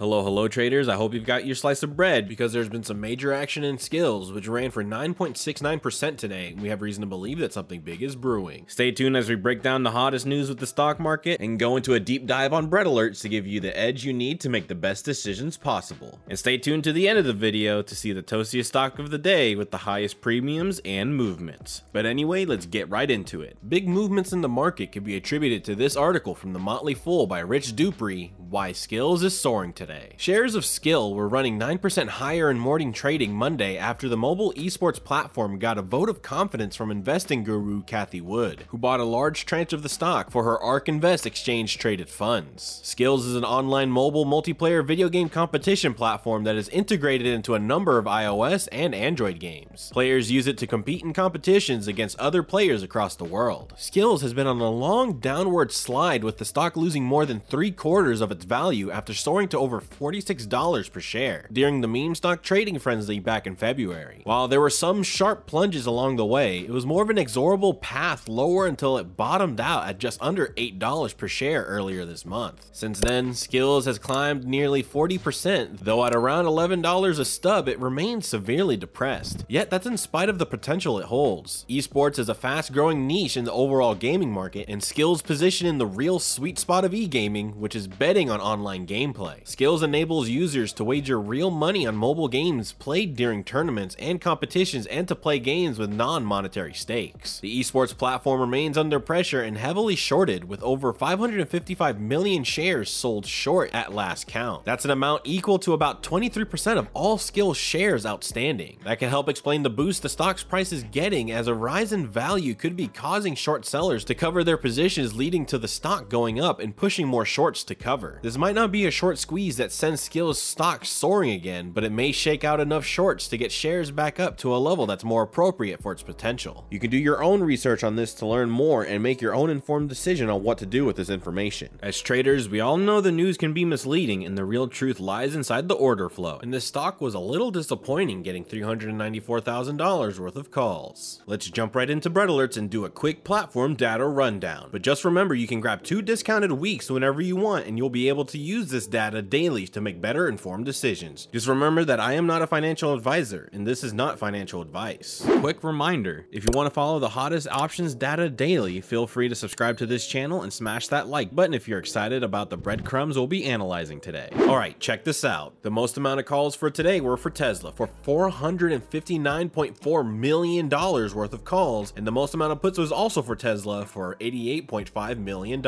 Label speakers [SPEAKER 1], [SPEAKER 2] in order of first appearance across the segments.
[SPEAKER 1] Hello, hello traders. I hope you've got your slice of bread because there's been some major action in Skillz, which ran for 9.69% today. We have reason to believe that something big is brewing. Stay tuned as we break down the hottest news with the stock market and go into a deep dive on bread alerts to give you the edge you need to make the best decisions possible. And stay tuned to the end of the video to see the toastiest stock of the day with the highest premiums and movements. But anyway, let's get right into it. Big movements in the market could be attributed to this article from the Motley Fool by Rich Duprey, Why Skillz is Soaring Today. Shares of Skill were running 9% higher in morning trading Monday after the mobile esports platform got a vote of confidence from investing guru Cathie Wood, who bought a large tranche of the stock for her ARK Invest exchange traded funds. Skillz is an online mobile multiplayer video game competition platform that is integrated into a number of iOS and Android games. Players use it to compete in competitions against other players across the world. Skillz has been on a long downward slide with the stock losing more than three quarters of its value after soaring to over $46 per share during the meme stock trading frenzy back in February. While there were some sharp plunges along the way, it was more of an inexorable path lower until it bottomed out at just under $8 per share earlier this month. Since then, Skillz has climbed nearly 40%, though at around $11 a stub, it remains severely depressed. Yet that's in spite of the potential it holds. Esports is a fast growing niche in the overall gaming market, and Skillz position in the real sweet spot of e-gaming, which is betting on online gameplay. Skillz enables users to wager real money on mobile games played during tournaments and competitions and to play games with non-monetary stakes. The esports platform remains under pressure and heavily shorted with over 555 million shares sold short at last count. That's an amount equal to about 23% of all Skillz shares outstanding. That can help explain the boost the stock's price is getting as a rise in value could be causing short sellers to cover their positions leading to the stock going up and pushing more shorts to cover. This might not be a short squeeze that sends Skillz stock soaring again, but it may shake out enough shorts to get shares back up to a level that's more appropriate for its potential. You can do your own research on this to learn more and make your own informed decision on what to do with this information. As traders, we all know the news can be misleading and the real truth lies inside the order flow, and this stock was a little disappointing getting $394,000 worth of calls. Let's jump right into bread alerts and do a quick platform data rundown. But just remember you can grab two discounted weeks whenever you want and you'll be able to use this data daily to make better informed decisions. Just remember that I am not a financial advisor and this is not financial advice. Quick reminder, if you want to follow the hottest options data daily, feel free to subscribe to this channel and smash that like button if you're excited about the breadcrumbs we'll be analyzing today. Alright, check this out. The most amount of calls for today were for Tesla for $459.4 million worth of calls, and the most amount of puts was also for Tesla for $88.5 million.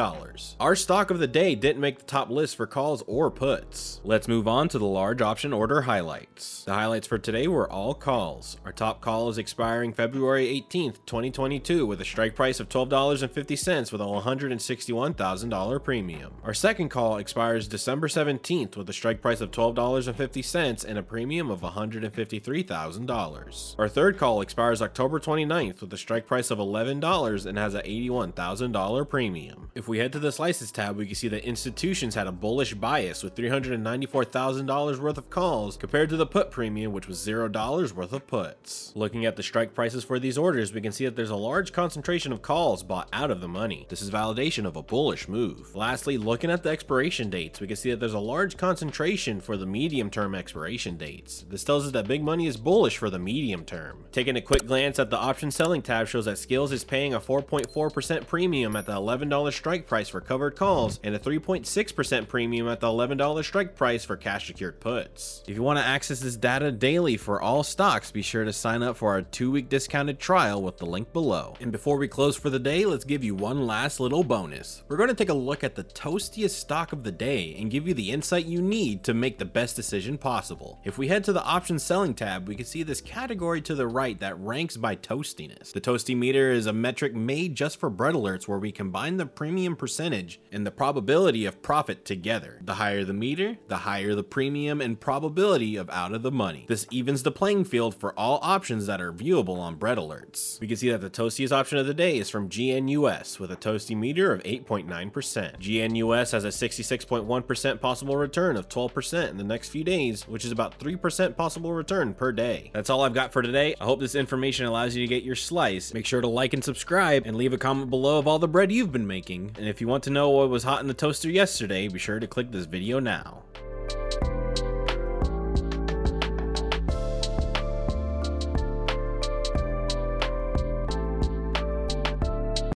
[SPEAKER 1] Our stock of the day didn't make the top list for calls or puts. Let's move on to the large option order highlights. The highlights for today were all calls. Our top call is expiring February 18th, 2022 with a strike price of $12.50 with a $161,000 premium. Our second call expires December 17th with a strike price of $12.50 and a premium of $153,000. Our third call expires October 29th with a strike price of $11 and has an $81,000 premium. If we head to the slices tab, we can see that institutions had a bullish bias with $394,000 worth of calls compared to the put premium, which was $0 worth of puts. Looking at the strike prices for these orders, we can see that there's a large concentration of calls bought out of the money. This is validation of a bullish move. Lastly, looking at the expiration dates, we can see that there's a large concentration for the medium term expiration dates. This tells us that big money is bullish for the medium term. Taking a quick glance at the option selling tab shows that Skillz is paying a 4.4% premium at the $11 strike price for covered calls and a 3.6% premium at the $11 strike price for cash secured puts. If you want to access this data daily for all stocks, be sure to sign up for our two week discounted trial with the link below. And before we close for the day, let's give you one last little bonus. We're going to take a look at the toastiest stock of the day and give you the insight you need to make the best decision possible. If we head to the options selling tab, we can see this category to the right that ranks by toastiness. The toasty meter is a metric made just for bread alerts where we combine the premium percentage and the probability of profit together. The higher the meter, the higher the premium and probability of out of the money. This evens the playing field for all options that are viewable on bread alerts. We can see that the toastiest option of the day is from GNUS with a toasty meter of 8.9%. GNUS has a 66.1% possible return of 12% in the next few days, which is about 3% possible return per day. That's all I've got for today. I hope this information allows you to get your slice. Make sure to like and subscribe and leave a comment below of all the bread you've been making. And if you want to know what was hot in the toaster yesterday, be sure to click this video now.